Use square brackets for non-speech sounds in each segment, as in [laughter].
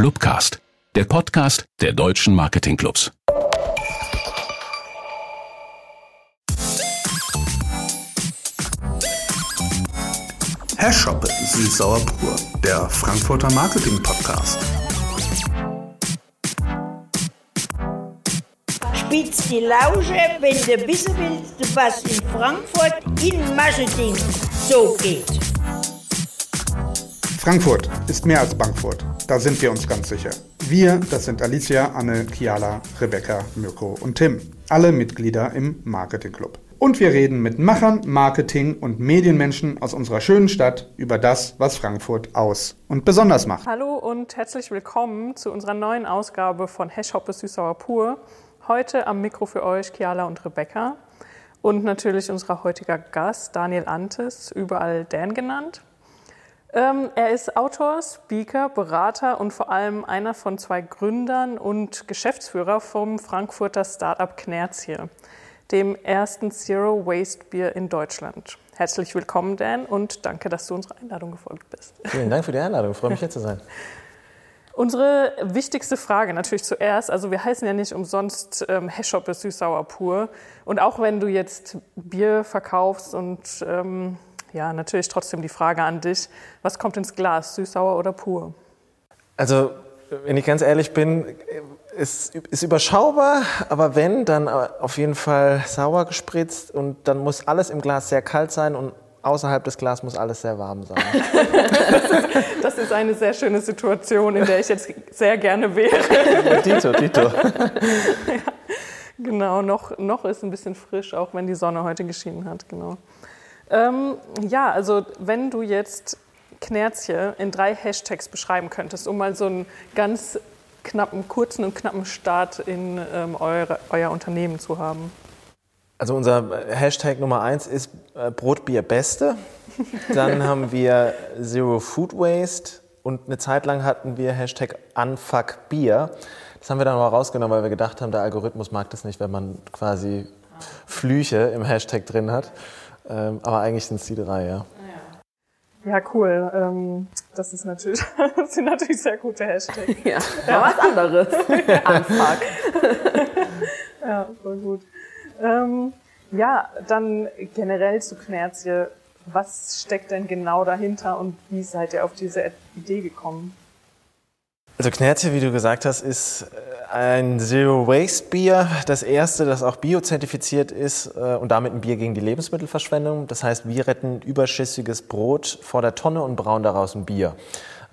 Clubcast, der Podcast der deutschen Marketingclubs. Herr Schoppe, Süßsauer pur, der Frankfurter Marketing Podcast. Spitz die Lausche, wenn du wissen willst, was in Frankfurt in Marketing so geht. Frankfurt ist mehr als Bankfurt. Da sind wir uns ganz sicher. Wir, das sind Alicia, Anne, Kiala, Rebecca, Mirko und Tim. Alle Mitglieder im Marketing Club. Und wir reden mit Machern, Marketing und Medienmenschen aus unserer schönen Stadt über das, was Frankfurt aus und besonders macht. Hallo und herzlich willkommen zu unserer neuen Ausgabe von Hashhoppe Süßsauer Pur. Heute am Mikro für euch Kiala und Rebecca und natürlich unser heutiger Gast Daniel Antes, überall Dan genannt. Ähm, er ist Autor, Speaker, Berater und vor allem einer von zwei Gründern und Geschäftsführer vom Frankfurter Startup Knerzje dem ersten Zero Waste Bier in Deutschland. Herzlich willkommen, Dan, und danke, dass du unserer Einladung gefolgt bist. Vielen Dank für die Einladung. Ich freue mich, hier zu sein. [laughs] Unsere wichtigste Frage natürlich zuerst, also wir heißen ja nicht umsonst ähm, Heshoppe süß-sauer pur. Und auch wenn du jetzt Bier verkaufst und ähm, ja, natürlich trotzdem die Frage an dich, was kommt ins Glas, süß-sauer oder pur? Also, wenn ich ganz ehrlich bin, es ist überschaubar, aber wenn, dann auf jeden Fall sauer gespritzt und dann muss alles im Glas sehr kalt sein und außerhalb des Glas muss alles sehr warm sein. das, [laughs] ist, das ist eine sehr schöne Situation, in der ich jetzt sehr gerne wäre. [laughs] Dito, Dito. [laughs] ja, genau, noch, noch ist ein bisschen frisch, auch wenn die Sonne heute geschienen hat, genau. Ähm, ja, also wenn du jetzt Knerzje in drei Hashtags beschreiben könntest, um mal so einen ganz knappen, kurzen und knappen Start in ähm, eure, euer Unternehmen zu haben? Also unser Hashtag Nummer eins ist äh, Brotbier Beste. Dann [laughs] haben wir Zero Food Waste und eine Zeit lang hatten wir Hashtag Unfuck Bier. Das haben wir dann mal rausgenommen, weil wir gedacht haben, der Algorithmus mag das nicht, wenn man quasi Flüche im Hashtag drin hat. Ähm, aber eigentlich sind es die drei, ja. Ja, cool. Ähm, das, ist natürlich, [laughs] das sind natürlich sehr gute Hashtags. [laughs] Ja, ja. was anderes. [laughs] Unfuck. ja, voll gut. Ähm, ja, dann generell zu Knerzje. Was steckt denn genau dahinter und wie seid ihr auf diese Idee gekommen? Also Knerzje, wie du gesagt hast, ist äh, ein Zero-Waste-Bier, das erste, das auch biozertifiziert ist äh, und damit ein Bier gegen die Lebensmittelverschwendung. Das heißt, wir retten überschüssiges Brot vor der Tonne und brauen daraus ein Bier.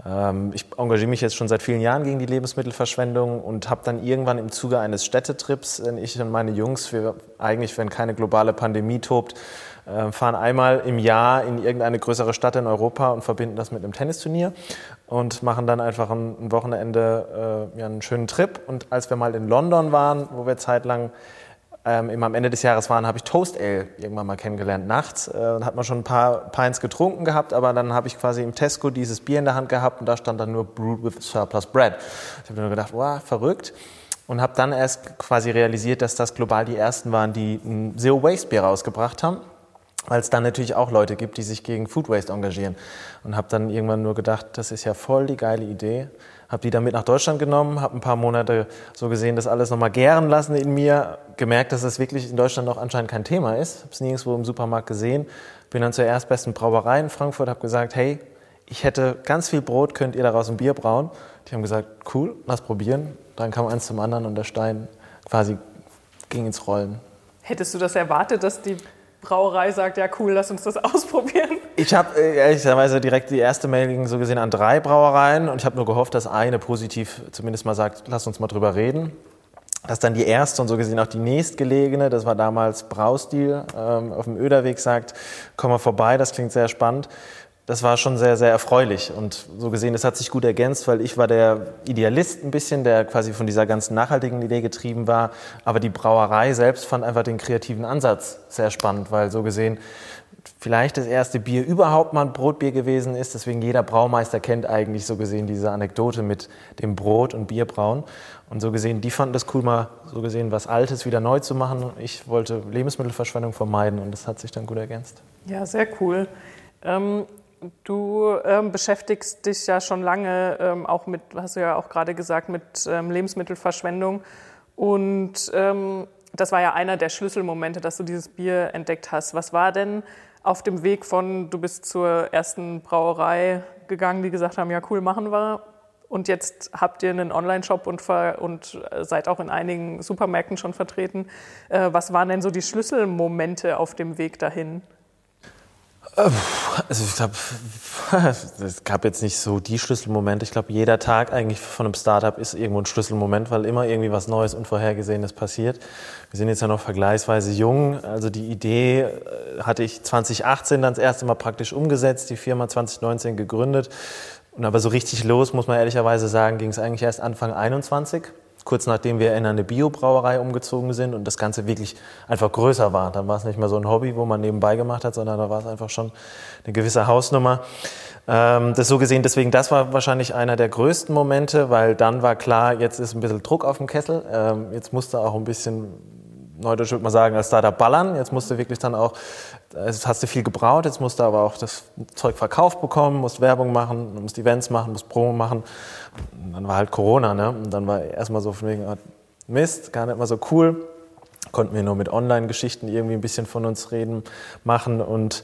Ähm, ich engagiere mich jetzt schon seit vielen Jahren gegen die Lebensmittelverschwendung und habe dann irgendwann im Zuge eines Städtetrips, wenn ich und meine Jungs, wir eigentlich, wenn keine globale Pandemie tobt, äh, fahren einmal im Jahr in irgendeine größere Stadt in Europa und verbinden das mit einem Tennisturnier und machen dann einfach ein, Wochenende äh, ja, einen schönen Trip. Und als wir mal in London waren, wo wir zeitlang ähm, immer am Ende des Jahres waren, habe ich Toast Ale irgendwann mal kennengelernt nachts äh, hat man schon ein paar Pints getrunken gehabt, aber dann habe ich quasi im Tesco dieses Bier in der Hand gehabt und da stand dann nur Brewed with Surplus Bread. Ich habe nur gedacht, wow, verrückt und habe dann erst quasi realisiert, dass das global die ersten waren, die ein Zero Waste Bier rausgebracht haben weil es dann natürlich auch Leute gibt, die sich gegen Food Waste engagieren. Und habe dann irgendwann nur gedacht, das ist ja voll die geile Idee. Habe die dann mit nach Deutschland genommen, habe ein paar Monate so gesehen, das alles nochmal gären lassen in mir, gemerkt, dass das wirklich in Deutschland noch anscheinend kein Thema ist. Habe es nirgendwo im Supermarkt gesehen. Bin dann zur erstbesten Brauerei in Frankfurt, habe gesagt, hey, ich hätte ganz viel Brot, könnt ihr daraus ein Bier brauen? Die haben gesagt, cool, lass probieren. Dann kam eins zum anderen und der Stein quasi ging ins Rollen. Hättest du das erwartet, dass die Brauerei sagt, ja cool, lass uns das [laughs] ausprobieren? Ich habe äh, ehrlicherweise direkt die erste Mail so gesehen an drei Brauereien und ich habe nur gehofft, dass eine positiv zumindest mal sagt, lass uns mal drüber reden. Dass dann die erste und so gesehen auch die nächstgelegene, das war damals Braustil, ähm, auf dem Öderweg sagt, komm mal vorbei, das klingt sehr spannend das war schon sehr, sehr erfreulich. Und so gesehen, das hat sich gut ergänzt, weil ich war der Idealist ein bisschen, der quasi von dieser ganzen nachhaltigen Idee getrieben war. Aber die Brauerei selbst fand einfach den kreativen Ansatz sehr spannend, weil so gesehen vielleicht das erste Bier überhaupt mal ein Brotbier gewesen ist. Deswegen jeder Braumeister kennt eigentlich so gesehen diese Anekdote mit dem Brot und Bierbrauen. Und so gesehen, die fanden das cool, mal so gesehen was Altes wieder neu zu machen. Ich wollte Lebensmittelverschwendung vermeiden und das hat sich dann gut ergänzt. Ja, sehr cool. Ähm Du ähm, beschäftigst dich ja schon lange ähm, auch mit, hast du ja auch gerade gesagt, mit ähm, Lebensmittelverschwendung. Und ähm, das war ja einer der Schlüsselmomente, dass du dieses Bier entdeckt hast. Was war denn auf dem Weg von, du bist zur ersten Brauerei gegangen, die gesagt haben, ja cool, machen wir. Und jetzt habt ihr einen Online-Shop und, und, seid auch in einigen Supermärkten schon vertreten. Äh, was waren denn so die Schlüsselmomente auf dem Weg dahin? Also ich glaube, [laughs] es gab jetzt nicht so die Schlüsselmomente. Ich glaube, jeder Tag eigentlich von einem Startup ist irgendwo ein Schlüsselmoment, weil immer irgendwie was Neues, Unvorhergesehenes passiert. Wir sind jetzt ja noch vergleichsweise jung. Also die Idee äh, hatte ich 2018 dann das erste Mal praktisch umgesetzt, die Firma 2019 gegründet. Und aber so richtig los, muss man ehrlicherweise sagen, ging es eigentlich erst Anfang 21 kurz nachdem wir in eine Biobrauerei umgezogen sind und das Ganze wirklich einfach größer war. Dann war es nicht mehr so ein Hobby, wo man nebenbei gemacht hat, sondern da war es einfach schon eine gewisse Hausnummer. Ähm, das so gesehen, deswegen, das war wahrscheinlich einer der größten Momente, weil dann war klar, jetzt ist ein bisschen Druck auf dem Kessel. Ähm, jetzt musste auch ein bisschen Neudeutsch würde man sagen, als Startup ballern. Jetzt musst du wirklich dann auch, jetzt hast du viel gebraut, jetzt musst du aber auch das Zeug verkauft bekommen, musst Werbung machen, musst Events machen, musst Promo machen. Und dann war halt Corona, ne? Und dann war erstmal so von wegen, ah, Mist, gar nicht mal so cool. Konnten wir nur mit Online-Geschichten irgendwie ein bisschen von uns reden, machen und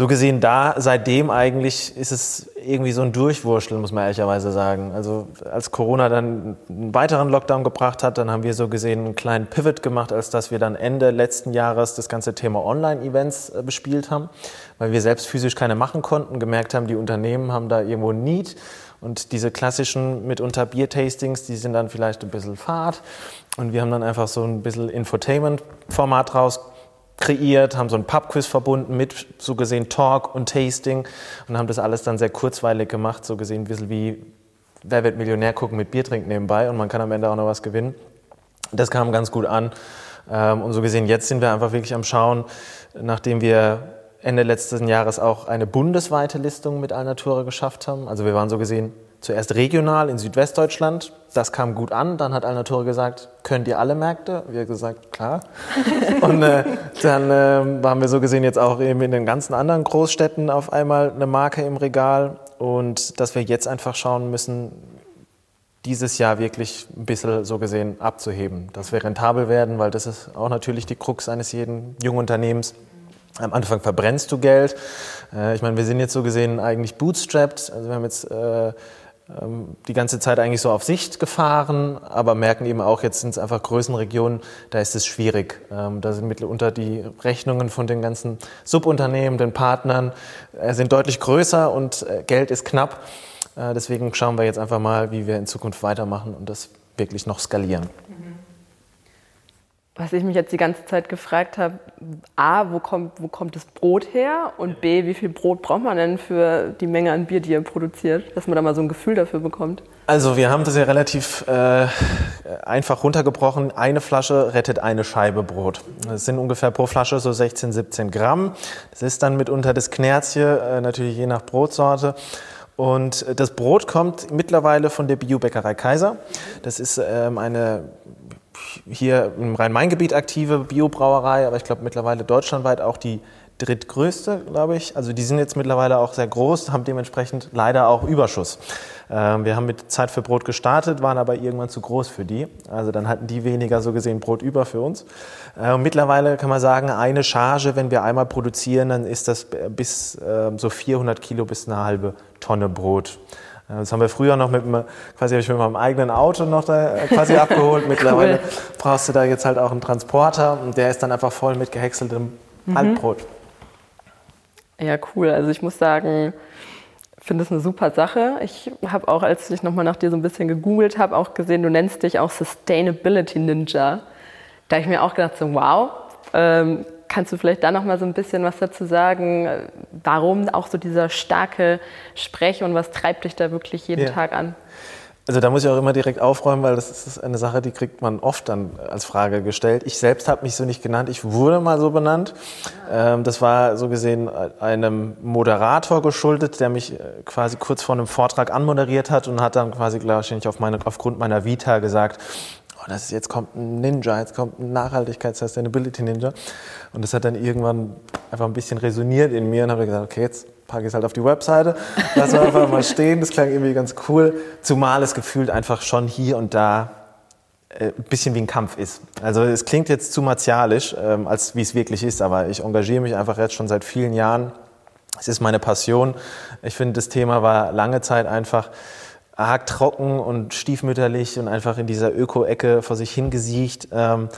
so gesehen da, seitdem eigentlich ist es irgendwie so ein Durchwurschteln, muss man ehrlicherweise sagen. Also als Corona dann einen weiteren Lockdown gebracht hat, dann haben wir so gesehen einen kleinen Pivot gemacht, als dass wir dann Ende letzten Jahres das ganze Thema Online-Events äh, bespielt haben, weil wir selbst physisch keine machen konnten, gemerkt haben, die Unternehmen haben da irgendwo Need. Und diese klassischen mitunter Bier-Tastings, die sind dann vielleicht ein bisschen fad. Und wir haben dann einfach so ein bisschen Infotainment-Format raus kreiert, haben so ein Pubquiz verbunden mit so gesehen Talk und Tasting und haben das alles dann sehr kurzweilig gemacht, so gesehen ein bisschen wie Wer wird Millionär gucken mit Bier trinken nebenbei und man kann am Ende auch noch was gewinnen. Das kam ganz gut an. Ähm, und so gesehen, jetzt sind wir einfach wirklich am Schauen, nachdem wir Ende letzten Jahres auch eine bundesweite Listung mit Alnatura geschafft haben. Also wir waren so gesehen zuerst regional in Südwestdeutschland. Das kam gut an. Dann hat Alnatura gesagt, könnt ihr alle Märkte? Wir haben gesagt, klar. [laughs] Und äh, dann äh, haben wir so gesehen jetzt auch eben in den ganzen anderen Großstädten auf einmal eine Marke im Regal. Und dass wir jetzt einfach schauen müssen, dieses Jahr wirklich ein bisschen so gesehen abzuheben, dass wir rentabel werden, weil das ist auch natürlich die Krux eines jeden jungen Unternehmens. Am Anfang verbrennst du Geld. Äh, ich meine, wir sind jetzt so gesehen eigentlich bootstrapped. Also wir haben jetzt äh, die ganze Zeit eigentlich so auf Sicht gefahren, aber merken eben auch, jetzt sind es einfach Größenregionen, da ist es schwierig. Ähm, da sind mitunter die Rechnungen von den ganzen Subunternehmen, den Partnern, äh, sind deutlich größer und äh, Geld ist knapp. Äh, deswegen schauen wir jetzt einfach mal, wie wir in Zukunft weitermachen und das wirklich noch skalieren. Mhm was ich mich jetzt die ganze Zeit gefragt habe, A, wo kommt, wo kommt das Brot her? Und B, wie viel Brot braucht man denn für die Menge an Bier, die ihr produziert? Dass man da mal so ein Gefühl dafür bekommt. Also wir haben das ja relativ äh, einfach runtergebrochen. Eine Flasche rettet eine Scheibe Brot. Das sind ungefähr pro Flasche so 16, 17 Gramm. Das ist dann mitunter das Knärzchen, äh, natürlich je nach Brotsorte. Und das Brot kommt mittlerweile von der Biobäckerei Kaiser. Das ist ähm, eine hier im Rhein-Main-Gebiet aktive Biobrauerei, aber ich glaube mittlerweile deutschlandweit auch die drittgrößte, glaube ich. Also die sind jetzt mittlerweile auch sehr groß, haben dementsprechend leider auch Überschuss. Ähm, wir haben mit Zeit für Brot gestartet, waren aber irgendwann zu groß für die. Also dann hatten die weniger so gesehen Brot über für uns. Äh, mittlerweile kann man sagen, eine Charge, wenn wir einmal produzieren, dann ist das bis äh, so 400 Kilo bis eine halbe Tonne Brot. Das haben wir früher noch mit, quasi habe ich mit meinem eigenen Auto noch da äh, quasi [laughs] abgeholt. Mittlerweile cool. brauchst du da jetzt halt auch einen Transporter und der ist dann einfach voll mit gehäckseltem mhm. Altbrot. Ja, cool. Also ich muss sagen, finde es eine super Sache. Ich habe auch, als ich nochmal nach dir so ein bisschen gegoogelt habe, auch gesehen, du nennst dich auch Sustainability Ninja. Da habe ich mir auch gedacht, so wow, ähm, Kannst du vielleicht da noch mal so ein bisschen was dazu sagen? Warum auch so dieser starke Sprech und was treibt dich da wirklich jeden ja. Tag an? Also da muss ich auch immer direkt aufräumen, weil das ist eine Sache, die kriegt man oft dann als Frage gestellt. Ich selbst habe mich so nicht genannt, ich wurde mal so benannt. Ähm, das war so gesehen einem Moderator geschuldet, der mich äh, quasi kurz vor einem Vortrag anmoderiert hat und hat dann quasi wahrscheinlich auf meine, aufgrund meiner Vita gesagt, oh, das ist, jetzt kommt ein Ninja, jetzt kommt ein Nachhaltigkeits-Sustainability-Ninja. Und das hat dann irgendwann einfach ein bisschen resoniert in mir und habe gesagt, okay, jetzt packe ich es halt auf die Webseite, lassen wir einfach mal stehen. Das klang irgendwie ganz cool, zumal es gefühlt einfach schon hier und da äh, ein bisschen wie ein Kampf ist. Also es klingt jetzt zu martialisch, ähm, als wie es wirklich ist, aber ich engagiere mich einfach jetzt schon seit vielen Jahren. Es ist meine Passion. Ich finde, das Thema war lange Zeit einfach arg trocken und stiefmütterlich und einfach in dieser Öko-Ecke vor sich hingesiecht. Ähm,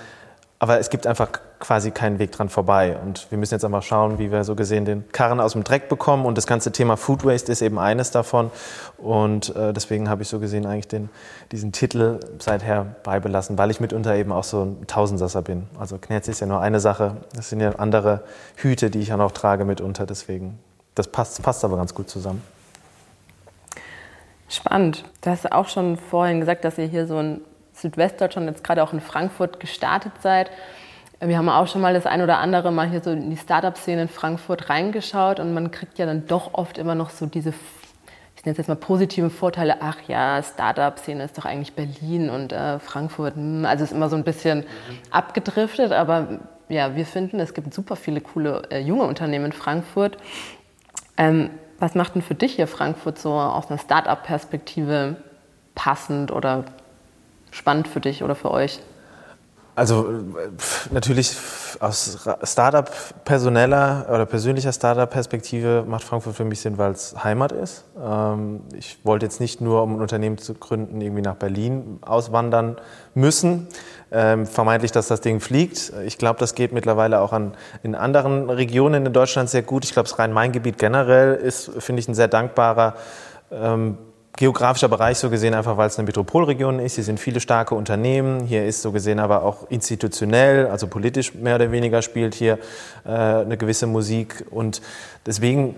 aber es gibt einfach quasi keinen Weg dran vorbei. Und wir müssen jetzt einfach schauen, wie wir so gesehen den Karren aus dem Dreck bekommen. Und das ganze Thema Food Waste ist eben eines davon. Und äh, deswegen habe ich so gesehen eigentlich den, diesen Titel seither beibelassen, weil ich mitunter eben auch so ein Tausendsasser bin. Also Knärz ist ja nur eine Sache. Das sind ja andere Hüte, die ich auch noch trage mitunter. Deswegen, das passt, passt aber ganz gut zusammen. Spannend. Du hast auch schon vorhin gesagt, dass ihr hier so in Südwestdeutschland, jetzt gerade auch in Frankfurt gestartet seid. Wir haben auch schon mal das ein oder andere Mal hier so in die Startup-Szene in Frankfurt reingeschaut und man kriegt ja dann doch oft immer noch so diese, ich nenne es jetzt mal positive Vorteile, ach ja, Startup-Szene ist doch eigentlich Berlin und äh, Frankfurt, hm, also ist immer so ein bisschen mhm. abgedriftet, aber ja, wir finden, es gibt super viele coole äh, junge Unternehmen in Frankfurt. Ähm, was macht denn für dich hier Frankfurt so aus einer Start-up-Perspektive passend oder spannend für dich oder für euch? Also natürlich aus Startup-personeller oder persönlicher Startup-Perspektive macht Frankfurt für mich Sinn, weil es Heimat ist. Ähm, ich wollte jetzt nicht nur, um ein Unternehmen zu gründen, irgendwie nach Berlin auswandern müssen. Ähm, vermeintlich, dass das Ding fliegt. Ich glaube, das geht mittlerweile auch an, in anderen Regionen in Deutschland sehr gut. Ich glaube, das Rhein-Main-Gebiet generell ist, finde ich, ein sehr dankbarer ähm, geografischer Bereich so gesehen, einfach weil es eine Metropolregion ist. Hier sind viele starke Unternehmen. Hier ist so gesehen aber auch institutionell, also politisch mehr oder weniger spielt hier äh, eine gewisse Musik. Und deswegen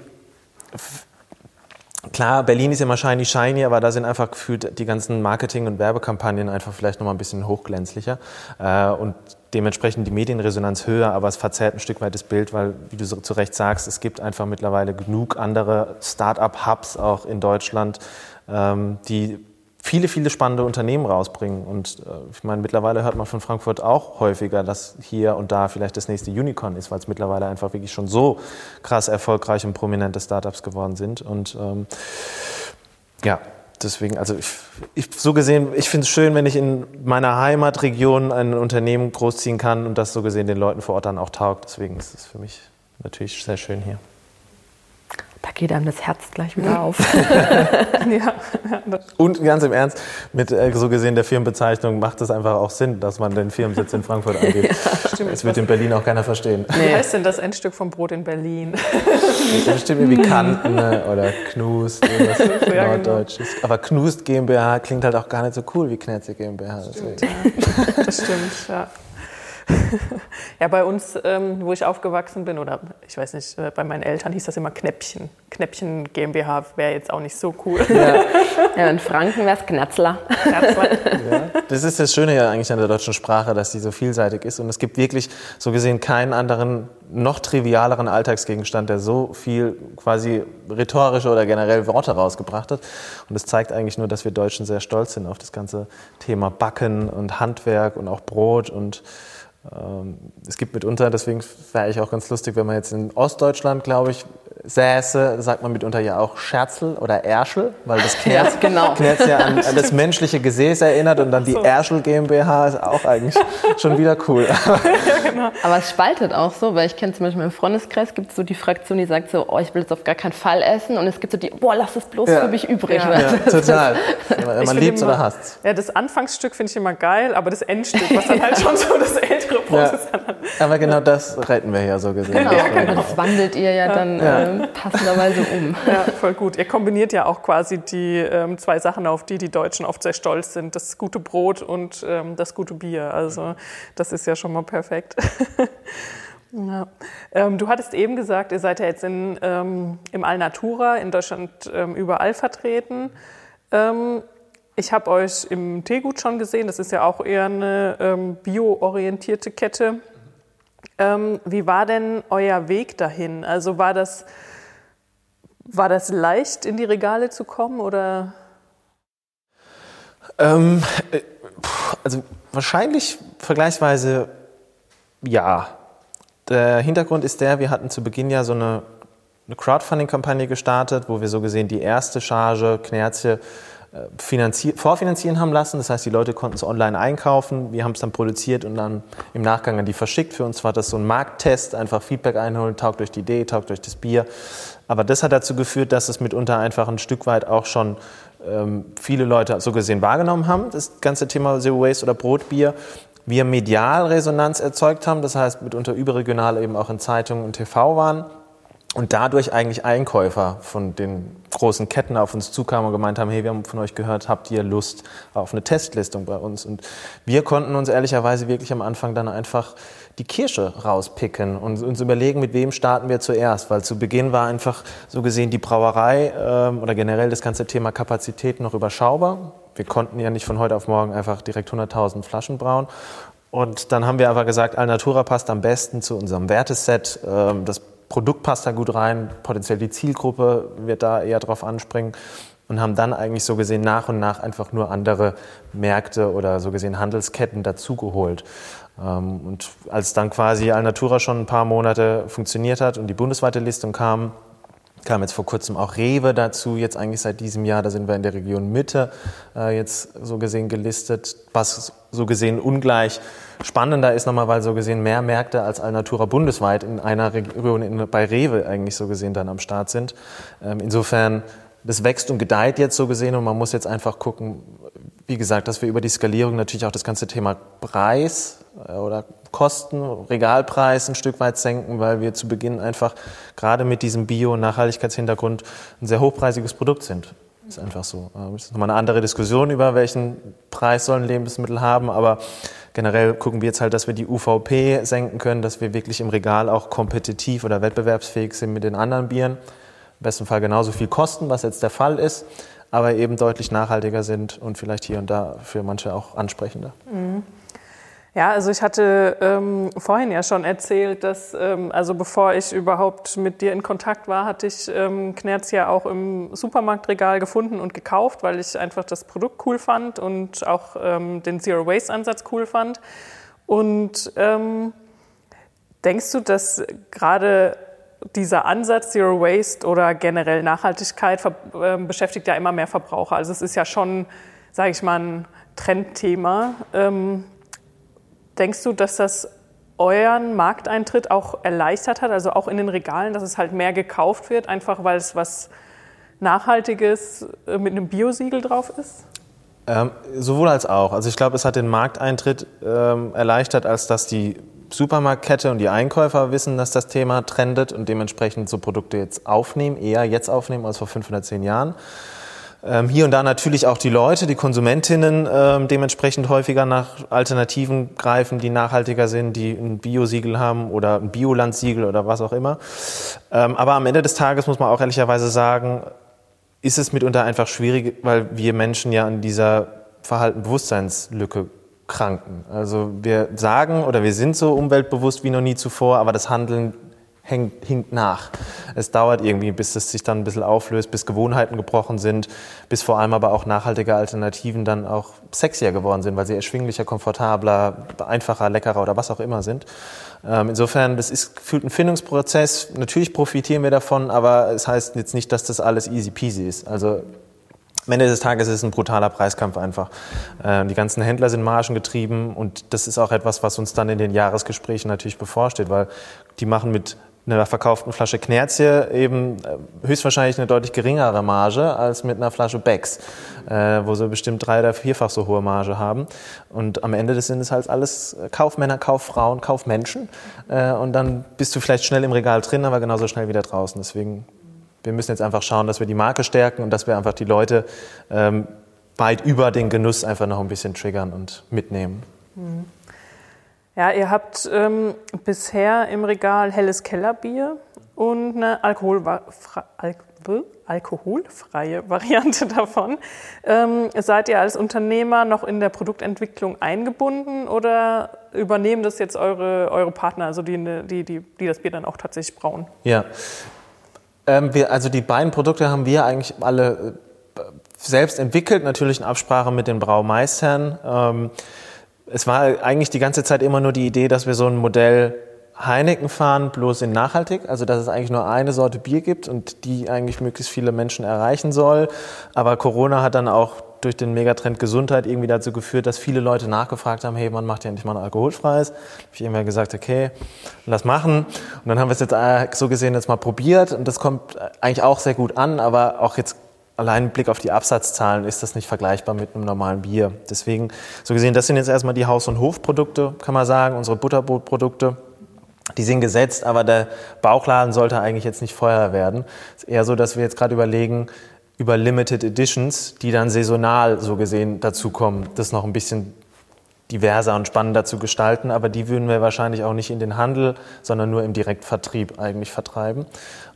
Klar, Berlin ist immer shiny, shiny, aber da sind einfach gefühlt die ganzen Marketing- und Werbekampagnen einfach vielleicht nochmal ein bisschen hochglänzlicher äh, und dementsprechend die Medienresonanz höher, aber es verzerrt ein Stück weit das Bild, weil, wie du so zu Recht sagst, es gibt einfach mittlerweile genug andere Start-up-Hubs auch in Deutschland, die viele, viele spannende Unternehmen rausbringen. Und äh, ich meine, mittlerweile hört man von Frankfurt auch häufiger, dass hier und da vielleicht das nächste Unicorn ist, weil es mittlerweile einfach wirklich schon so krass erfolgreich und prominente Startups geworden sind. Und ähm, ja, deswegen, also ich, ich, so gesehen, ich finde es schön, wenn ich in meiner Heimatregion ein Unternehmen großziehen kann und das so gesehen den Leuten vor Ort dann auch taugt. Deswegen ist es für mich natürlich sehr schön hier. Da geht einem das Herz gleich wieder [laughs] auf. ja. Und ganz im Ernst, mit äh, so gesehen der Firmenbezeichnung macht es einfach auch Sinn, dass man den Firmensitz in Frankfurt angeht. [laughs] Ja, stimmt. Das wird in Berlin auch keiner verstehen. Nee. Wie heißt denn das Endstück vom Brot in Berlin? Bestimmt irgendwie Kanten ne, oder Knust, irgendwas [laughs] ja, genau. Norddeutsches. Genau. Aber Knust GmbH klingt halt auch gar nicht so cool wie Knerze GmbH. Stimmt, ja. Das stimmt, ja. [laughs] ja, bei uns, ähm, wo ich aufgewachsen bin, oder ich weiß nicht, äh, bei meinen Eltern hieß das immer Knäppchen. Knäppchen GmbH wäre jetzt auch nicht so cool. Ja, ja in Franken wäre es Knatzler. Knatzler. [laughs] Ja, das ist das Schöne ja eigentlich an der deutschen Sprache, dass sie so vielseitig ist. Und es gibt wirklich so gesehen keinen anderen, noch trivialeren Alltagsgegenstand, der so viel quasi rhetorische oder generell Worte rausgebracht hat. Und es zeigt eigentlich nur, dass wir Deutschen sehr stolz sind auf das ganze Thema Backen und Handwerk und auch Brot und es gibt mitunter, deswegen wäre ich auch ganz lustig, wenn man jetzt in Ostdeutschland, glaube ich, säße, sagt man mitunter ja auch Scherzel oder Erschel, weil das Knerz, [laughs] ja, genau. Knerz ja an, an, das [laughs] menschliche Gesäß erinnert und dann die so. Erschel GmbH ist auch eigentlich schon wieder cool. [laughs] ja, genau. Aber es spaltet auch so, weil ich kenne zum Beispiel im Freundeskreis gibt es so die Fraktion, die sagt so, oh, ich will es auf gar keinen Fall essen und es gibt so die, boah, lass es bloß ja. für mich übrig. Ja, ja total. man liebt es oder hasst es. Ja, das Anfangsstück finde ich immer geil, aber das Endstück, was dann halt schon so das ältere Brot ist. Aber genau das retten wir ja so gesehen. Genau, das wandelt ihr ja dann äh, passenderweise um. [laughs] Ja, voll gut. Ihr kombiniert ja auch quasi die ähm, zwei Sachen, auf die die Deutschen oft sehr stolz sind. Das gute Brot und ähm, das gute Bier. Also das ist ja schon mal perfekt. [laughs] Ja. Ähm, du hattest eben gesagt, ihr seid ja jetzt in, ähm, im Alnatura in Deutschland ähm, überall vertreten. Ich habe euch im Teegut schon gesehen, das ist ja auch eher eine ähm, bio-orientierte Kette. Ähm, wie war denn euer Weg dahin? Also war das, war das leicht, in die Regale zu kommen oder? Ähm, äh, also wahrscheinlich vergleichsweise ja. Der Hintergrund ist der, wir hatten zu Beginn ja so eine eine Crowdfunding-Kampagne gestartet, wo wir so gesehen die erste Charge Knerzie vorfinanzieren haben lassen. Das heißt, die Leute konnten es online einkaufen. Wir haben es dann produziert und dann im Nachgang an die verschickt. Für uns war das so ein Markttest, einfach Feedback einholen, taugt durch die Idee, taugt durch das Bier. Aber das hat dazu geführt, dass es mitunter einfach ein Stück weit auch schon ähm, viele Leute so gesehen wahrgenommen haben, das ganze Thema Zero Waste oder Brotbier. Wir medial Resonanz erzeugt haben, das heißt mitunter überregional eben auch in Zeitungen und TV waren und dadurch eigentlich Einkäufer von den großen Ketten auf uns zukamen und gemeint haben, hey, wir haben von euch gehört, habt ihr Lust auf eine Testlistung bei uns? Und wir konnten uns ehrlicherweise wirklich am Anfang dann einfach die Kirsche rauspicken und uns überlegen, mit wem starten wir zuerst, weil zu Beginn war einfach so gesehen die Brauerei ähm, oder generell das ganze Thema Kapazität noch überschaubar. Wir konnten ja nicht von heute auf morgen einfach direkt 100.000 Flaschen brauen. Und dann haben wir aber gesagt, Alnatura passt am besten zu unserem Werteset. Ähm, das Produkt passt da gut rein, potenziell die Zielgruppe wird da eher drauf anspringen und haben dann eigentlich so gesehen nach und nach einfach nur andere Märkte oder so gesehen Handelsketten dazugeholt. Ähm, und als dann quasi Alnatura schon ein paar Monate funktioniert hat und die bundesweite Listung kam, kam jetzt vor kurzem auch Rewe dazu, jetzt eigentlich seit diesem Jahr, da sind wir in der Region Mitte äh, jetzt so gesehen gelistet, was so gesehen ungleich spannender ist nochmal, weil so gesehen mehr Märkte als Alnatura bundesweit in einer Region in, bei Rewe eigentlich so gesehen dann am Start sind. Ähm, insofern, das wächst und gedeiht jetzt so gesehen und man muss jetzt einfach gucken, wie gesagt, dass wir über die Skalierung natürlich auch das ganze Thema Preis äh, oder Kosten, Regalpreis ein Stück weit senken, weil wir zu Beginn einfach gerade mit diesem Bio- und Nachhaltigkeitshintergrund ein sehr hochpreisiges Produkt sind. Ist einfach so. Äh, das ist nochmal eine andere Diskussion über welchen Preis sollen Lebensmittel haben, aber generell gucken wir jetzt halt, dass wir die UVP senken können, dass wir wirklich im Regal auch kompetitiv oder wettbewerbsfähig sind mit den anderen Bieren. Im besten Fall genauso viel kosten, was jetzt der Fall ist, aber eben deutlich nachhaltiger sind und vielleicht hier und da für manche auch ansprechender. Mhm. Ja, also ich hatte ähm, vorhin ja schon erzählt, dass, ähm, also bevor ich überhaupt mit dir in Kontakt war, hatte ich ähm, Knerz ja auch im Supermarktregal gefunden und gekauft, weil ich einfach das Produkt cool fand und auch ähm, den Zero Waste Ansatz cool fand. Und ähm, denkst du, dass gerade dieser Ansatz Zero Waste oder generell Nachhaltigkeit äh, beschäftigt ja immer mehr Verbraucher. Also es ist ja schon, sage ich mal, ein Trendthema. Ähm, Denkst du, dass das euren Markteintritt auch erleichtert hat, also auch in den Regalen, dass es halt mehr gekauft wird, einfach weil es was Nachhaltiges äh, mit einem Biosiegel drauf ist? Ähm, sowohl als auch. Also ich glaube, es hat den Markteintritt ähm, erleichtert, als dass die Supermarktkette und die Einkäufer wissen, dass das Thema trendet und dementsprechend so Produkte jetzt aufnehmen, eher jetzt aufnehmen als vor 510 Jahren. Ähm, hier und da natürlich auch die Leute, die Konsumentinnen ähm, dementsprechend häufiger nach Alternativen greifen, die nachhaltiger sind, die ein Biosiegel haben oder ein Biolandsiegel oder was auch immer. Ähm, aber am Ende des Tages muss man auch ehrlicherweise sagen, ist es mitunter einfach schwierig, weil wir Menschen ja an dieser Verhaltenbewusstseinslücke kranken. Also wir sagen oder wir sind so umweltbewusst wie noch nie zuvor, aber das Handeln hängt, hinkt nach. Es dauert irgendwie, bis es sich dann ein bisschen auflöst, bis Gewohnheiten gebrochen sind, bis vor allem aber auch nachhaltige Alternativen dann auch sexier geworden sind, weil sie erschwinglicher, komfortabler, einfacher, leckerer oder was auch immer sind. Ähm, insofern, das ist gefühlt ein Findungsprozess. Natürlich profitieren wir davon, aber es heißt jetzt nicht, dass das alles easy peasy ist. Also am Ende des Tages ist es ein brutaler Preiskampf einfach. Ähm, die ganzen Händler sind margengetrieben und das ist auch etwas, was uns dann in den Jahresgesprächen natürlich bevorsteht, weil die machen mit einer verkauften Flasche Knerzie eben äh, höchstwahrscheinlich eine deutlich geringere Marge als mit einer Flasche Becks, äh, wo sie bestimmt drei- oder vierfach so hohe Marge haben. Und am Ende des Sinnes halt alles Kaufmänner, Kauffrauen, Kaufmenschen. Äh, und dann bist du vielleicht schnell im Regal drin, aber genauso schnell wieder draußen. Deswegen, wir müssen jetzt einfach schauen, dass wir die Marke stärken und dass wir einfach die Leute ähm, weit über den Genuss einfach noch ein bisschen triggern und mitnehmen. Mhm. Ja, ihr habt ähm, bisher im Regal helles Kellerbier und eine alkoholfre Al alkoholfreie [laughs] Variante davon. Ähm, seid ihr als Unternehmer noch in der Produktentwicklung eingebunden oder übernehmen das jetzt eure, eure Partner, also die, die, die, die das Bier dann auch tatsächlich brauen? Ja, ähm, wir, also die beiden Produkte haben wir eigentlich alle äh, selbst entwickelt, natürlich in Absprache mit den Braumeistern. Ähm, es war eigentlich die ganze Zeit immer nur die Idee, dass wir so ein Modell Heineken fahren, bloß in nachhaltig, also dass es eigentlich nur eine Sorte Bier gibt und die eigentlich möglichst viele Menschen erreichen soll. Aber Corona hat dann auch durch den Megatrend Gesundheit irgendwie dazu geführt, dass viele Leute nachgefragt haben, hey, man macht ja endlich mal ein alkoholfreies. Hab ich irgendwann gesagt, okay, lass machen. Und dann haben wir es jetzt äh, so gesehen jetzt mal probiert und das kommt eigentlich auch sehr gut an, aber auch jetzt allein Blick auf die Absatzzahlen ist das nicht vergleichbar mit einem normalen Bier. Deswegen, so gesehen, das sind jetzt erstmal die Haus- und Hofprodukte, kann man sagen, unsere Butterbrotprodukte. Die sind gesetzt, aber der Bauchladen sollte eigentlich jetzt nicht Feuer werden. Es ist eher so, dass wir jetzt gerade überlegen, über Limited Editions, die dann saisonal so gesehen dazukommen, das noch ein bisschen diverser und spannender zu gestalten, aber die würden wir wahrscheinlich auch nicht in den Handel, sondern nur im Direktvertrieb eigentlich vertreiben.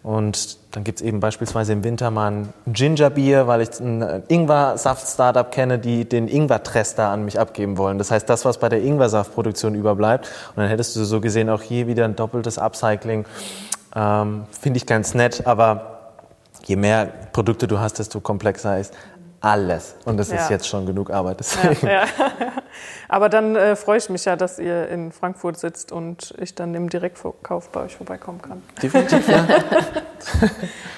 Und dann gibt es eben beispielsweise im Winter mal ein Gingerbier, weil ich ein Ingwer-Saft-Startup kenne, die den Ingwer-Trester an mich abgeben wollen. Das heißt, das, was bei der Ingwer-Saftproduktion überbleibt. Und dann hättest du so gesehen auch hier wieder ein doppeltes Upcycling. Ähm, Finde ich ganz nett, aber je mehr Produkte du hast, desto komplexer ist alles. Und das ja. ist jetzt schon genug Arbeit. Ja, ja. [laughs] Aber dann äh, freue ich mich ja, dass ihr in Frankfurt sitzt und ich dann im Direktverkauf bei euch vorbeikommen kann. Definitiv, ja. [laughs]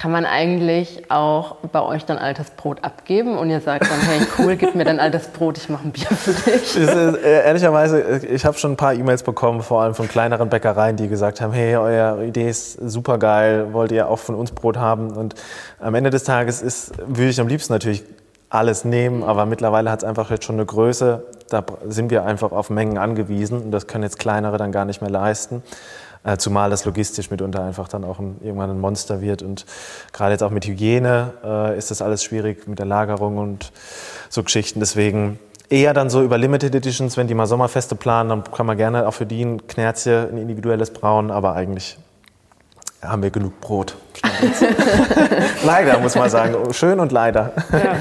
Kann man eigentlich auch bei euch dann altes Brot abgeben und ihr sagt dann, hey cool, gib mir dein altes Brot, ich mache ein Bier für dich? Ist, äh, ehrlicherweise, äh, ich habe schon ein paar E-Mails bekommen, vor allem von kleineren Bäckereien, die gesagt haben, hey, eure Idee ist super geil, wollt ihr auch von uns Brot haben? Und am Ende des Tages ist, würde ich am liebsten natürlich alles nehmen, aber mittlerweile hat es einfach jetzt schon eine Größe, da sind wir einfach auf Mengen angewiesen und das können jetzt kleinere dann gar nicht mehr leisten. Äh, zumal das logistisch mitunter einfach dann auch ein, irgendwann ein Monster wird. Und gerade jetzt auch mit Hygiene äh, ist das alles schwierig mit der Lagerung und so Geschichten. Deswegen eher dann so über Limited Editions, wenn die mal Sommerfeste planen, dann kann man gerne auch für die ein Knerzchen, ein individuelles brauen, aber eigentlich haben wir genug Brot. [laughs] leider, muss man sagen. Schön und leider. Ja.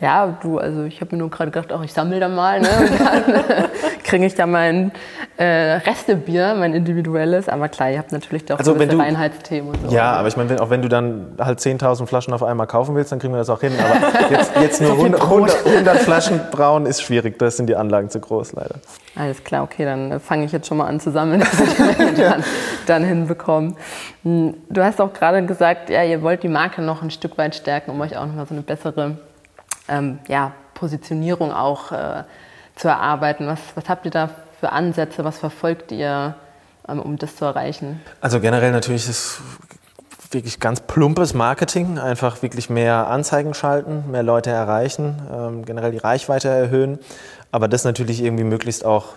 Ja, du, also ich habe mir nur gerade gedacht, auch ich sammle da mal, ne? Und dann [laughs] kriege ich da mein äh, Restebier, mein individuelles. Aber klar, ihr habt natürlich doch also gewisse Reinheitsthemen und so. Ja, aber ich meine, auch wenn du dann halt 10.000 Flaschen auf einmal kaufen willst, dann kriegen wir das auch hin. Aber jetzt, jetzt [laughs] nur 100, 100, 100 Flaschen brauen ist schwierig. Da sind die Anlagen zu groß, leider. Alles klar, okay, dann fange ich jetzt schon mal an zu sammeln, [laughs] dass ich die dann, dann hinbekomme. Hm, du hast auch gerade gesagt, ja, ihr wollt die Marke noch ein Stück weit stärken, um euch auch nochmal so eine bessere ähm, ja, Positionierung auch äh, zu erarbeiten. Was, was habt ihr da für Ansätze? Was verfolgt ihr, ähm, um das zu erreichen? Also generell natürlich ist wirklich ganz plumpes Marketing, einfach wirklich mehr Anzeigen schalten, mehr Leute erreichen, ähm, generell die Reichweite erhöhen, aber das natürlich irgendwie möglichst auch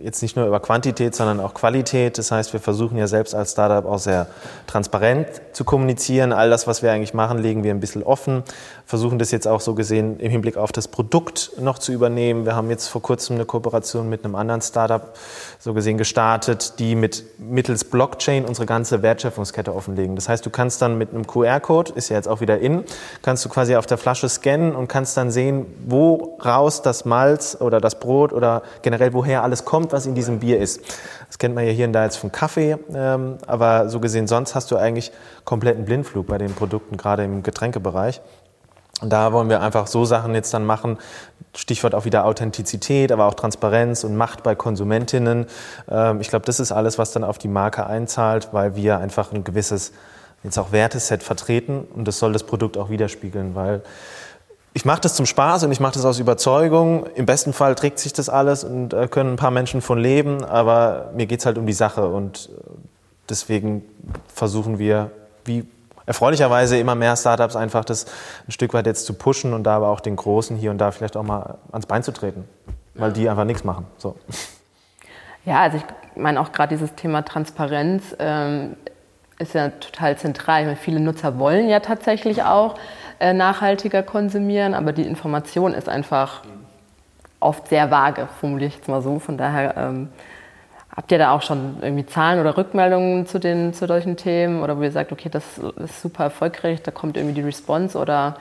jetzt nicht nur über Quantität, sondern auch Qualität. Das heißt, wir versuchen ja selbst als Startup auch sehr transparent zu kommunizieren. All das, was wir eigentlich machen, legen wir ein bisschen offen. Versuchen das jetzt auch so gesehen im Hinblick auf das Produkt noch zu übernehmen. Wir haben jetzt vor kurzem eine Kooperation mit einem anderen Startup so gesehen gestartet, die mit mittels Blockchain unsere ganze Wertschöpfungskette offenlegen. Das heißt, du kannst dann mit einem QR-Code, ist ja jetzt auch wieder in, kannst du quasi auf der Flasche scannen und kannst dann sehen, wo raus das Malz oder das Brot oder generell woher alles kommt kommt, was in diesem Bier ist. Das kennt man ja hier und da jetzt vom Kaffee, ähm, aber so gesehen sonst hast du eigentlich kompletten Blindflug bei den Produkten, gerade im Getränkebereich. Und da wollen wir einfach so Sachen jetzt dann machen, Stichwort auch wieder Authentizität, aber auch Transparenz und Macht bei Konsumentinnen. Ähm, ich glaube, das ist alles, was dann auf die Marke einzahlt, weil wir einfach ein gewisses jetzt auch Werteset vertreten und das soll das Produkt auch widerspiegeln, weil ich mache das zum Spaß und ich mache das aus Überzeugung. Im besten Fall trägt sich das alles und äh, können ein paar Menschen von leben, aber mir geht es halt um die Sache und äh, deswegen versuchen wir, wie erfreulicherweise immer mehr Startups einfach das ein Stück weit jetzt zu pushen und da aber auch den Großen hier und da vielleicht auch mal ans Bein zu treten, weil die einfach nichts machen. So. Ja, also ich meine auch gerade dieses Thema Transparenz ähm, ist ja total zentral. Meine, viele Nutzer wollen ja tatsächlich auch äh, nachhaltiger konsumieren, aber die Information ist einfach oft sehr vage, formuliere ich jetzt mal so. Von daher ähm, habt ihr da auch schon irgendwie Zahlen oder Rückmeldungen zu, den, zu solchen Themen oder wo ihr sagt, okay, das ist super erfolgreich, da kommt irgendwie die Response oder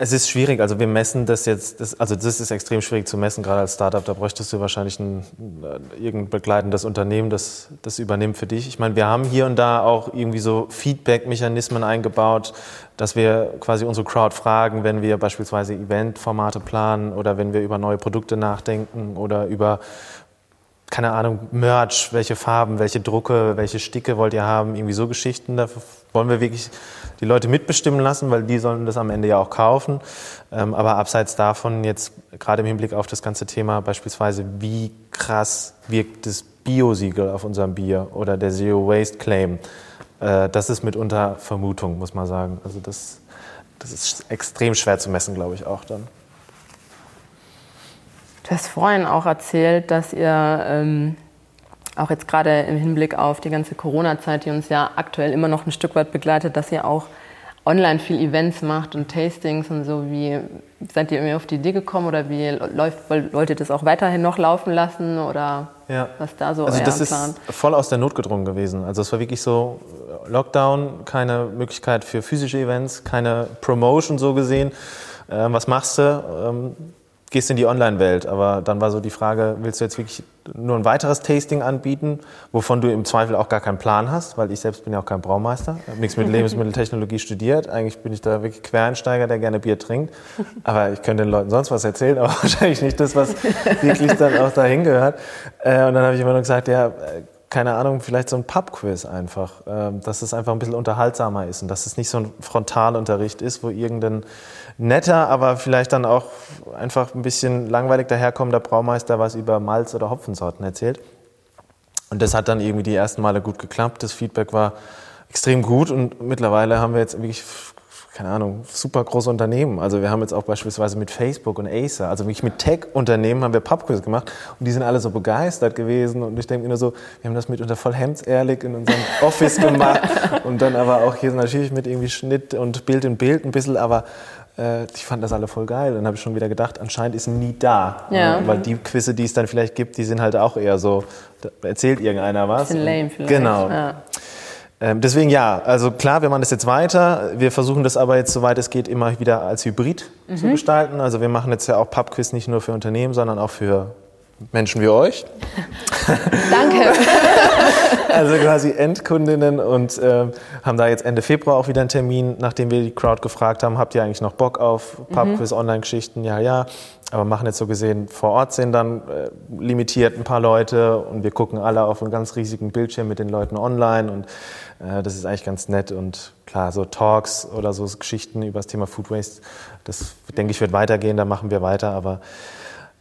es ist schwierig, also wir messen das jetzt, das, also das ist extrem schwierig zu messen, gerade als Startup. Da bräuchtest du wahrscheinlich ein äh, irgendein begleitendes Unternehmen, das das übernimmt für dich. Ich meine, wir haben hier und da auch irgendwie so Feedback-Mechanismen eingebaut, dass wir quasi unsere Crowd fragen, wenn wir beispielsweise Event-Formate planen oder wenn wir über neue Produkte nachdenken oder über keine Ahnung, Merch, welche Farben, welche Drucke, welche Sticke wollt ihr haben, irgendwie so Geschichten. Da wollen wir wirklich die Leute mitbestimmen lassen, weil die sollen das am Ende ja auch kaufen. Ähm, aber abseits davon jetzt gerade im Hinblick auf das ganze Thema beispielsweise, wie krass wirkt das Bio-Siegel auf unserem Bier oder der Zero Waste Claim, äh, das ist mitunter Vermutung, muss man sagen. Also das, das ist extrem schwer zu messen, glaube ich, auch dann. Du hast vorhin auch erzählt, dass ihr ähm, auch jetzt gerade im Hinblick auf die ganze Corona-Zeit, die uns ja aktuell immer noch ein Stück weit begleitet, dass ihr auch online viel Events macht und Tastings und so. Wie seid ihr irgendwie auf die Idee gekommen oder wie läuft, wollt ihr das auch weiterhin noch laufen lassen oder ja. was da so Also das Plan? ist voll aus der Not gedrungen gewesen. Also es war wirklich so Lockdown, keine Möglichkeit für physische Events, keine Promotion so gesehen. Ähm, was machst du? Ähm, gehst in die Online-Welt. Aber dann war so die Frage, willst du jetzt wirklich nur ein weiteres Tasting anbieten, wovon du im Zweifel auch gar keinen Plan hast, weil ich selbst bin ja auch kein Braumeister, habe nichts mit [laughs] Lebensmitteltechnologie studiert. Eigentlich bin ich da wirklich Quereinsteiger, der gerne Bier trinkt. Aber ich könnte den Leuten sonst was erzählen, aber [laughs] wahrscheinlich nicht das, was wirklich dann auch dahin gehört. Äh, und dann habe ich immer nur gesagt, ja, keine Ahnung, vielleicht so ein Pub-Quiz einfach, ähm, dass es einfach ein bisschen unterhaltsamer ist und dass es nicht so ein Frontalunterricht ist, wo irgendein netter, aber vielleicht dann auch einfach ein bisschen langweilig daherkommender Braumeister was über Malz- oder Hopfensorten erzählt. Und das hat dann irgendwie die ersten Male gut geklappt. Das Feedback war extrem gut und mittlerweile haben wir jetzt wirklich keine Ahnung, super große Unternehmen. Also wir haben jetzt auch beispielsweise mit Facebook und Acer, also wirklich mit Tech-Unternehmen haben wir Pubquiz gemacht und die sind alle so begeistert gewesen und ich denke mir nur so, wir haben das mitunter voll hemdsehrlich in unserem [laughs] Office gemacht und dann aber auch hier natürlich mit irgendwie Schnitt und Bild in Bild ein bisschen, aber äh, ich fand das alle voll geil. Dann habe ich schon wieder gedacht, anscheinend ist nie da. Ja. Weil die Quizze, die es dann vielleicht gibt, die sind halt auch eher so, da erzählt irgendeiner was. Bisschen lame vielleicht. Genau. Ja. Ähm, deswegen ja, also klar, wir machen das jetzt weiter. Wir versuchen das aber jetzt, soweit es geht, immer wieder als Hybrid mhm. zu gestalten. Also wir machen jetzt ja auch Pubquiz nicht nur für Unternehmen, sondern auch für Menschen wie euch. [laughs] Danke. [laughs] also quasi Endkundinnen und äh, haben da jetzt Ende Februar auch wieder einen Termin, nachdem wir die Crowd gefragt haben, habt ihr eigentlich noch Bock auf Pubquiz, mhm. Online-Geschichten? Ja, ja. Aber machen jetzt so gesehen, vor Ort sind dann äh, limitiert ein paar Leute und wir gucken alle auf einen ganz riesigen Bildschirm mit den Leuten online und äh, das ist eigentlich ganz nett und klar, so Talks oder so Geschichten über das Thema Food Waste, das denke ich wird weitergehen, da machen wir weiter, aber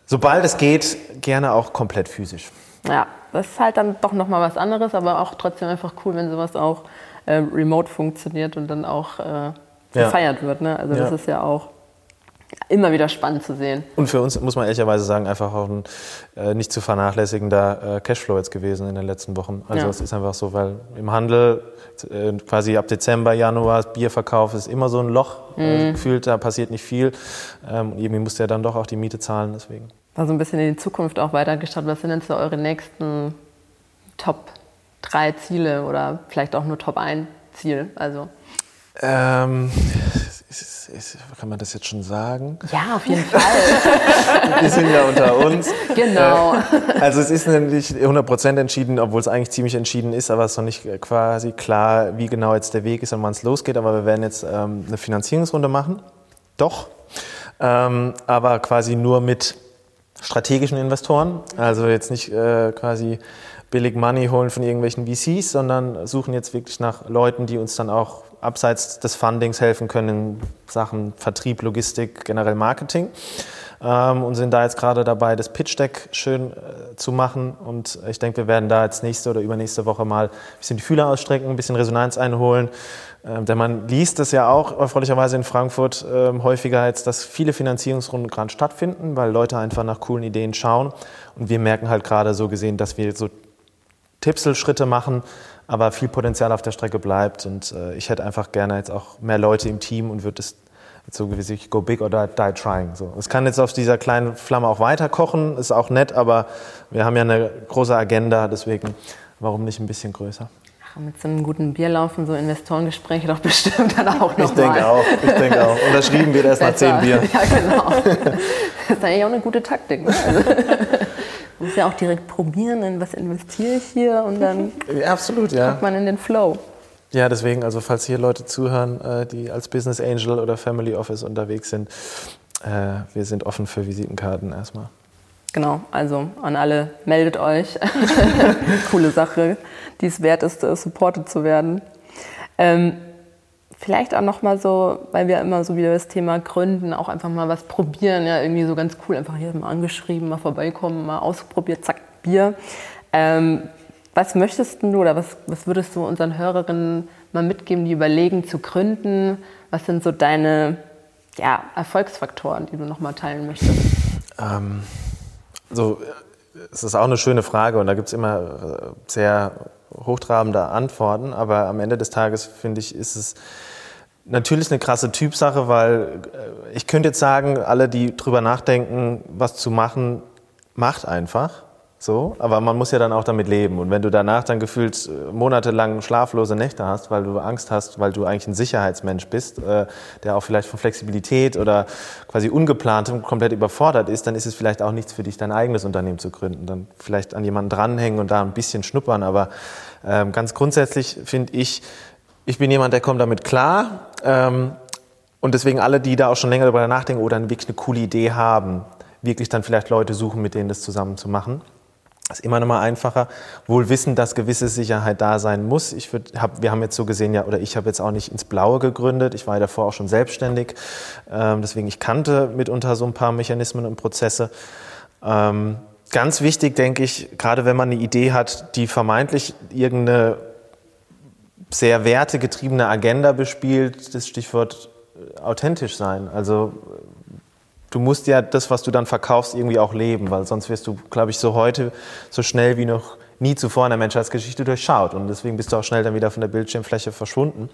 sobald es geht, gerne auch komplett physisch. Ja, das ist halt dann doch nochmal was anderes, aber auch trotzdem einfach cool, wenn sowas auch äh, remote funktioniert und dann auch äh, gefeiert ja. wird. Ne? Also das ist ja auch immer wieder spannend zu sehen. Und für uns muss man ehrlicherweise sagen, einfach auch ein äh, nicht zu vernachlässigender äh, Cashflow jetzt gewesen in den letzten Wochen. Also ja. es ist einfach so, weil im Handel äh, quasi ab Dezember, Januar, Bierverkauf ist immer so ein Loch. Mhm. gefühlt, da passiert nicht viel. Ähm, irgendwie musste er dann doch auch die Miete zahlen, deswegen. War so ein bisschen in die Zukunft auch weitergeschaut. Was sind denn so eure nächsten Top 3 Ziele oder vielleicht auch nur Top 1 Ziel? Also ähm, ist, ist, kann man das jetzt schon sagen? Ja, auf jeden Fall. [laughs] Wir sind ja unter uns. Genau. Äh, also es ist nicht 100% entschieden, obwohl es eigentlich ziemlich entschieden ist, aber es ist noch nicht quasi klar, wie genau jetzt der Weg ist und wann es losgeht. Aber wir werden jetzt ähm, eine Finanzierungsrunde machen. Doch. Ähm, aber quasi nur mit strategischen Investoren. Also jetzt nicht äh, quasi billig Money holen von irgendwelchen VCs, sondern suchen jetzt wirklich nach Leuten, die uns dann auch abseits des Fundings helfen können in Sachen Vertrieb, Logistik, generell Marketing. Ähm, und sind da jetzt gerade dabei, das Pitch Deck schön äh, zu machen. Und ich denke, wir werden da jetzt nächste oder übernächste Woche mal ein bisschen die Fühler ausstrecken, ein bisschen Resonanz einholen. Ähm, denn man liest es ja auch erfreulicherweise in Frankfurt ähm, häufiger jetzt, dass viele Finanzierungsrunden gerade stattfinden, weil Leute einfach nach coolen Ideen schauen. Und wir merken halt gerade so gesehen, dass wir so Tipselschritte machen, aber viel Potenzial auf der Strecke bleibt. Und äh, ich hätte einfach gerne jetzt auch mehr Leute im Team und würde es so wie sich go big or die, die trying. So. Es kann jetzt auf dieser kleinen Flamme auch weiter kochen, ist auch nett, aber wir haben ja eine große Agenda, deswegen warum nicht ein bisschen größer? Ach, mit so einem guten Bierlaufen, so Investorengespräche doch [laughs] bestimmt dann auch noch Ich denke auch, ich denke auch. Unterschrieben wird erst nach zehn Bier. [laughs] Ja, genau. Das ist eigentlich auch eine gute Taktik. Ne? Also. Man [laughs] muss ja auch direkt probieren, in was investiere ich hier und dann ja, absolut, ja. kommt man in den Flow. Ja, deswegen, also falls hier Leute zuhören, äh, die als Business Angel oder Family Office unterwegs sind, äh, wir sind offen für Visitenkarten erstmal. Genau, also an alle, meldet euch. [laughs] Coole Sache, die es wert ist, äh, supported zu werden. Ähm, vielleicht auch nochmal so, weil wir immer so wieder das Thema Gründen, auch einfach mal was probieren, ja, irgendwie so ganz cool, einfach hier mal angeschrieben, mal vorbeikommen, mal ausprobiert, zack, Bier. Ähm, was möchtest du oder was, was würdest du unseren Hörerinnen mal mitgeben, die überlegen zu gründen? Was sind so deine ja, Erfolgsfaktoren, die du nochmal teilen möchtest? Ähm, so, es ist auch eine schöne Frage und da gibt es immer äh, sehr hochtrabende Antworten, aber am Ende des Tages finde ich, ist es natürlich eine krasse Typsache, weil äh, ich könnte jetzt sagen, alle, die drüber nachdenken, was zu machen, macht einfach. So, aber man muss ja dann auch damit leben. Und wenn du danach dann gefühlt äh, monatelang schlaflose Nächte hast, weil du Angst hast, weil du eigentlich ein Sicherheitsmensch bist, äh, der auch vielleicht von Flexibilität oder quasi ungeplantem komplett überfordert ist, dann ist es vielleicht auch nichts für dich, dein eigenes Unternehmen zu gründen. Dann vielleicht an jemanden dranhängen und da ein bisschen schnuppern. Aber ähm, ganz grundsätzlich finde ich, ich bin jemand, der kommt damit klar. Ähm, und deswegen alle, die da auch schon länger darüber nachdenken oder wirklich eine coole Idee haben, wirklich dann vielleicht Leute suchen, mit denen das zusammen zu machen. Ist immer noch mal einfacher. Wohl wissen, dass gewisse Sicherheit da sein muss. Ich würd, hab, wir haben jetzt so gesehen, ja, oder ich habe jetzt auch nicht ins Blaue gegründet. Ich war ja davor auch schon selbstständig. Ähm, deswegen, ich kannte mitunter so ein paar Mechanismen und Prozesse. Ähm, ganz wichtig, denke ich, gerade wenn man eine Idee hat, die vermeintlich irgendeine sehr wertegetriebene Agenda bespielt, das Stichwort äh, authentisch sein. Also du musst ja das, was du dann verkaufst, irgendwie auch leben, weil sonst wirst du, glaube ich, so heute so schnell wie noch nie zuvor in der Menschheitsgeschichte durchschaut. Und deswegen bist du auch schnell dann wieder von der Bildschirmfläche verschwunden.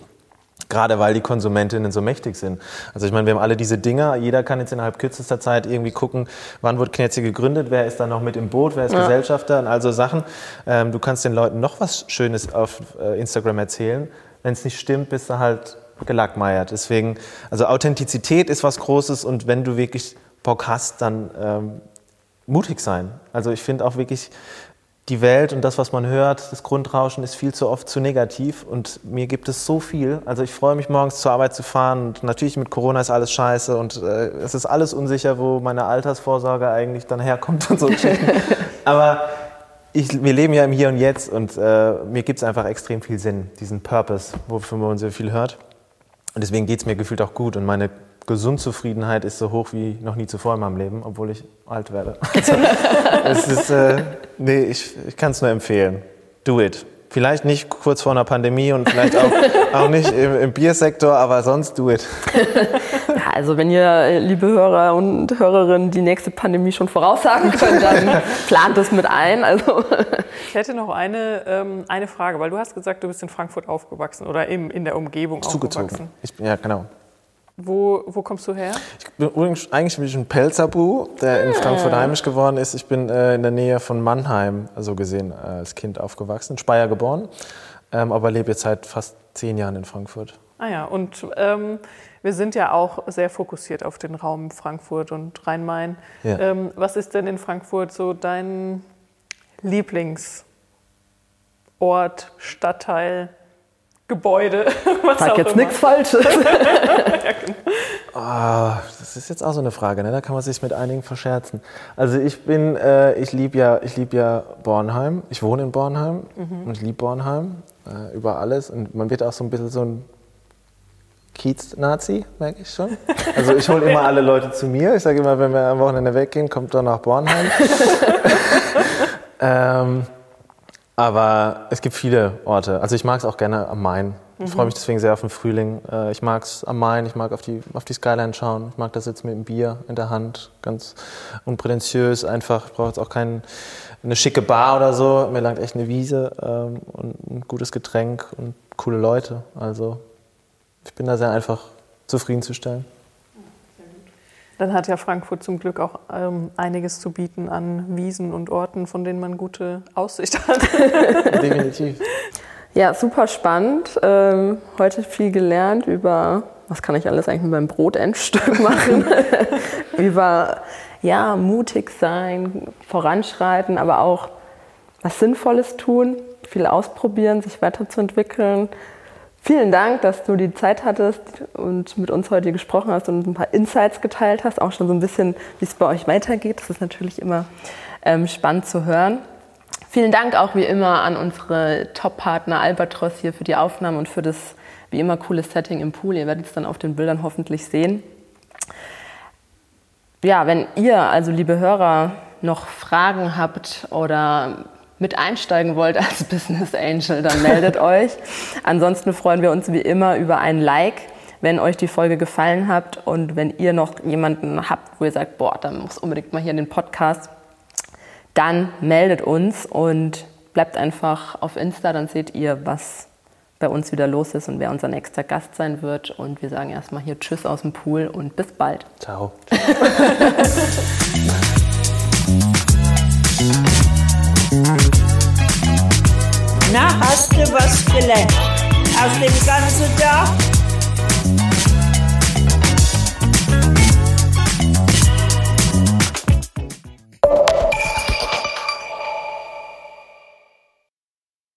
Gerade weil die Konsumentinnen so mächtig sind. Also ich meine, wir haben alle diese Dinger. Jeder kann jetzt innerhalb kürzester Zeit irgendwie gucken, wann wurde Knetzi gegründet, wer ist da noch mit im Boot, wer ist ja. Gesellschafter und all so Sachen. Ähm, du kannst den Leuten noch was Schönes auf äh, Instagram erzählen. Wenn es nicht stimmt, bist du halt gelackmeiert. Deswegen, also Authentizität ist was Großes und wenn du wirklich Bock hast, dann ähm, mutig sein. Also ich finde auch wirklich, die Welt und das, was man hört, das Grundrauschen ist viel zu oft zu negativ und mir gibt es so viel. Also ich freue mich morgens zur Arbeit zu fahren und natürlich mit Corona ist alles scheiße und äh, es ist alles unsicher, wo meine Altersvorsorge eigentlich dann herkommt und so. [laughs] Aber ich, wir leben ja im Hier und Jetzt und äh, mir gibt es einfach extrem viel Sinn, diesen Purpose, wofür man so viel hört. Und deswegen geht es mir gefühlt auch gut und meine Gesundzufriedenheit ist so hoch wie noch nie zuvor in meinem Leben, obwohl ich alt werde. [laughs] Also, es ist, äh, nee, ich, ich kann es nur empfehlen. Do it. Vielleicht nicht kurz vor einer Pandemie und vielleicht auch, auch nicht im, im, Biersektor, aber sonst do it. [laughs] Also wenn ihr, liebe Hörer und Hörerinnen, die nächste Pandemie schon voraussagen könnt, dann [laughs] plant es mit ein. Also. Ich hätte noch eine, ähm, eine Frage, weil du hast gesagt, du bist in Frankfurt aufgewachsen oder in, in der Umgebung Zugezogen. aufgewachsen. Ich, ja, genau. Wo, wo kommst du her? Ich bin übrigens eigentlich bin ich ein Pelzerbu, der in ah. Frankfurt heimisch geworden ist. Ich bin äh, in der Nähe von Mannheim, so gesehen, äh, als Kind aufgewachsen, in Speyer geboren, ähm, aber lebe jetzt seit fast zehn Jahren in Frankfurt. Ah ja, und ähm, wir sind ja auch sehr fokussiert auf den Raum Frankfurt und Rhein-Main. Ja. Ähm, was ist denn in Frankfurt so dein Lieblingsort, Stadtteil? Gebäude. [laughs] Was Sag jetzt nichts Falsches. oh, das ist jetzt auch so eine Frage, ne? da kann man sich mit einigen verscherzen. Also ich bin, äh, ich liebe ja, lieb ja Bornheim. Ich wohne in Bornheim mhm. und ich liebe Bornheim äh, über alles. Und man wird auch so ein bisschen so ein Kiez-Nazi, merke ich schon. Also ich hole immer alle Leute zu mir. Ich sage immer, wenn wir am Wochenende weggehen, kommt doch nach Bornheim. [laughs] ähm, aber es gibt viele Orte. Also ich mag es auch gerne am Main. Ich freue mich deswegen sehr auf den Frühling. Äh, ich mag es am Main, ich mag auf die, auf die Skyline schauen. Ich mag das jetzt mit dem Bier in der Hand, ganz unprätentiös, einfach. Ich brauche jetzt auch kein, eine schicke Bar oder so. Mir langt echt eine Wiese ähm, und ein gutes Getränk und coole Leute. Also ich bin da sehr einfach zufriedenzustellen. Dann hat ja Frankfurt zum Glück auch ähm, einiges zu bieten an Wiesen und Orten, von denen man gute Aussicht hat. [laughs] [laughs] Definitiv. Ja, super spannend. Ähm, heute viel gelernt über, was kann ich alles eigentlich mit meinem Brotendstück [laughs] machen? über, ja, mutig sein, voranschreiten, aber auch was Sinnvolles tun, viel ausprobieren, sich weiterzuentwickeln, Vielen Dank, dass du die Zeit hattest und mit uns heute gesprochen hast und ein paar Insights geteilt hast, auch schon so ein bisschen, wie es bei euch weitergeht. Das ist natürlich immer ähm, spannend zu hören. Vielen Dank auch wie immer an unsere Top-Partner Albatros hier für die Aufnahme und für das wie immer coole Setting im Pool. Ihr werdet es dann auf den Bildern hoffentlich sehen. Ja, wenn ihr, also liebe Hörer, noch Fragen habt oder mit einsteigen wollt als [laughs] Business Angel, dann meldet [laughs] euch. Ansonsten freuen wir uns wie immer über ein Like, wenn euch die Folge gefallen hat und wenn ihr noch jemanden habt, wo ihr sagt, boah, dann muss unbedingt mal hier in den Podcast, dann meldet uns und bleibt einfach auf Insta, dann seht ihr, was bei uns wieder los ist und wer unser nächster Gast sein wird. Und wir sagen erstmal hier Tschüss aus dem Pool und bis bald. Ciao. [laughs] Na, hast du was gelernt? Aus dem ganzen Tag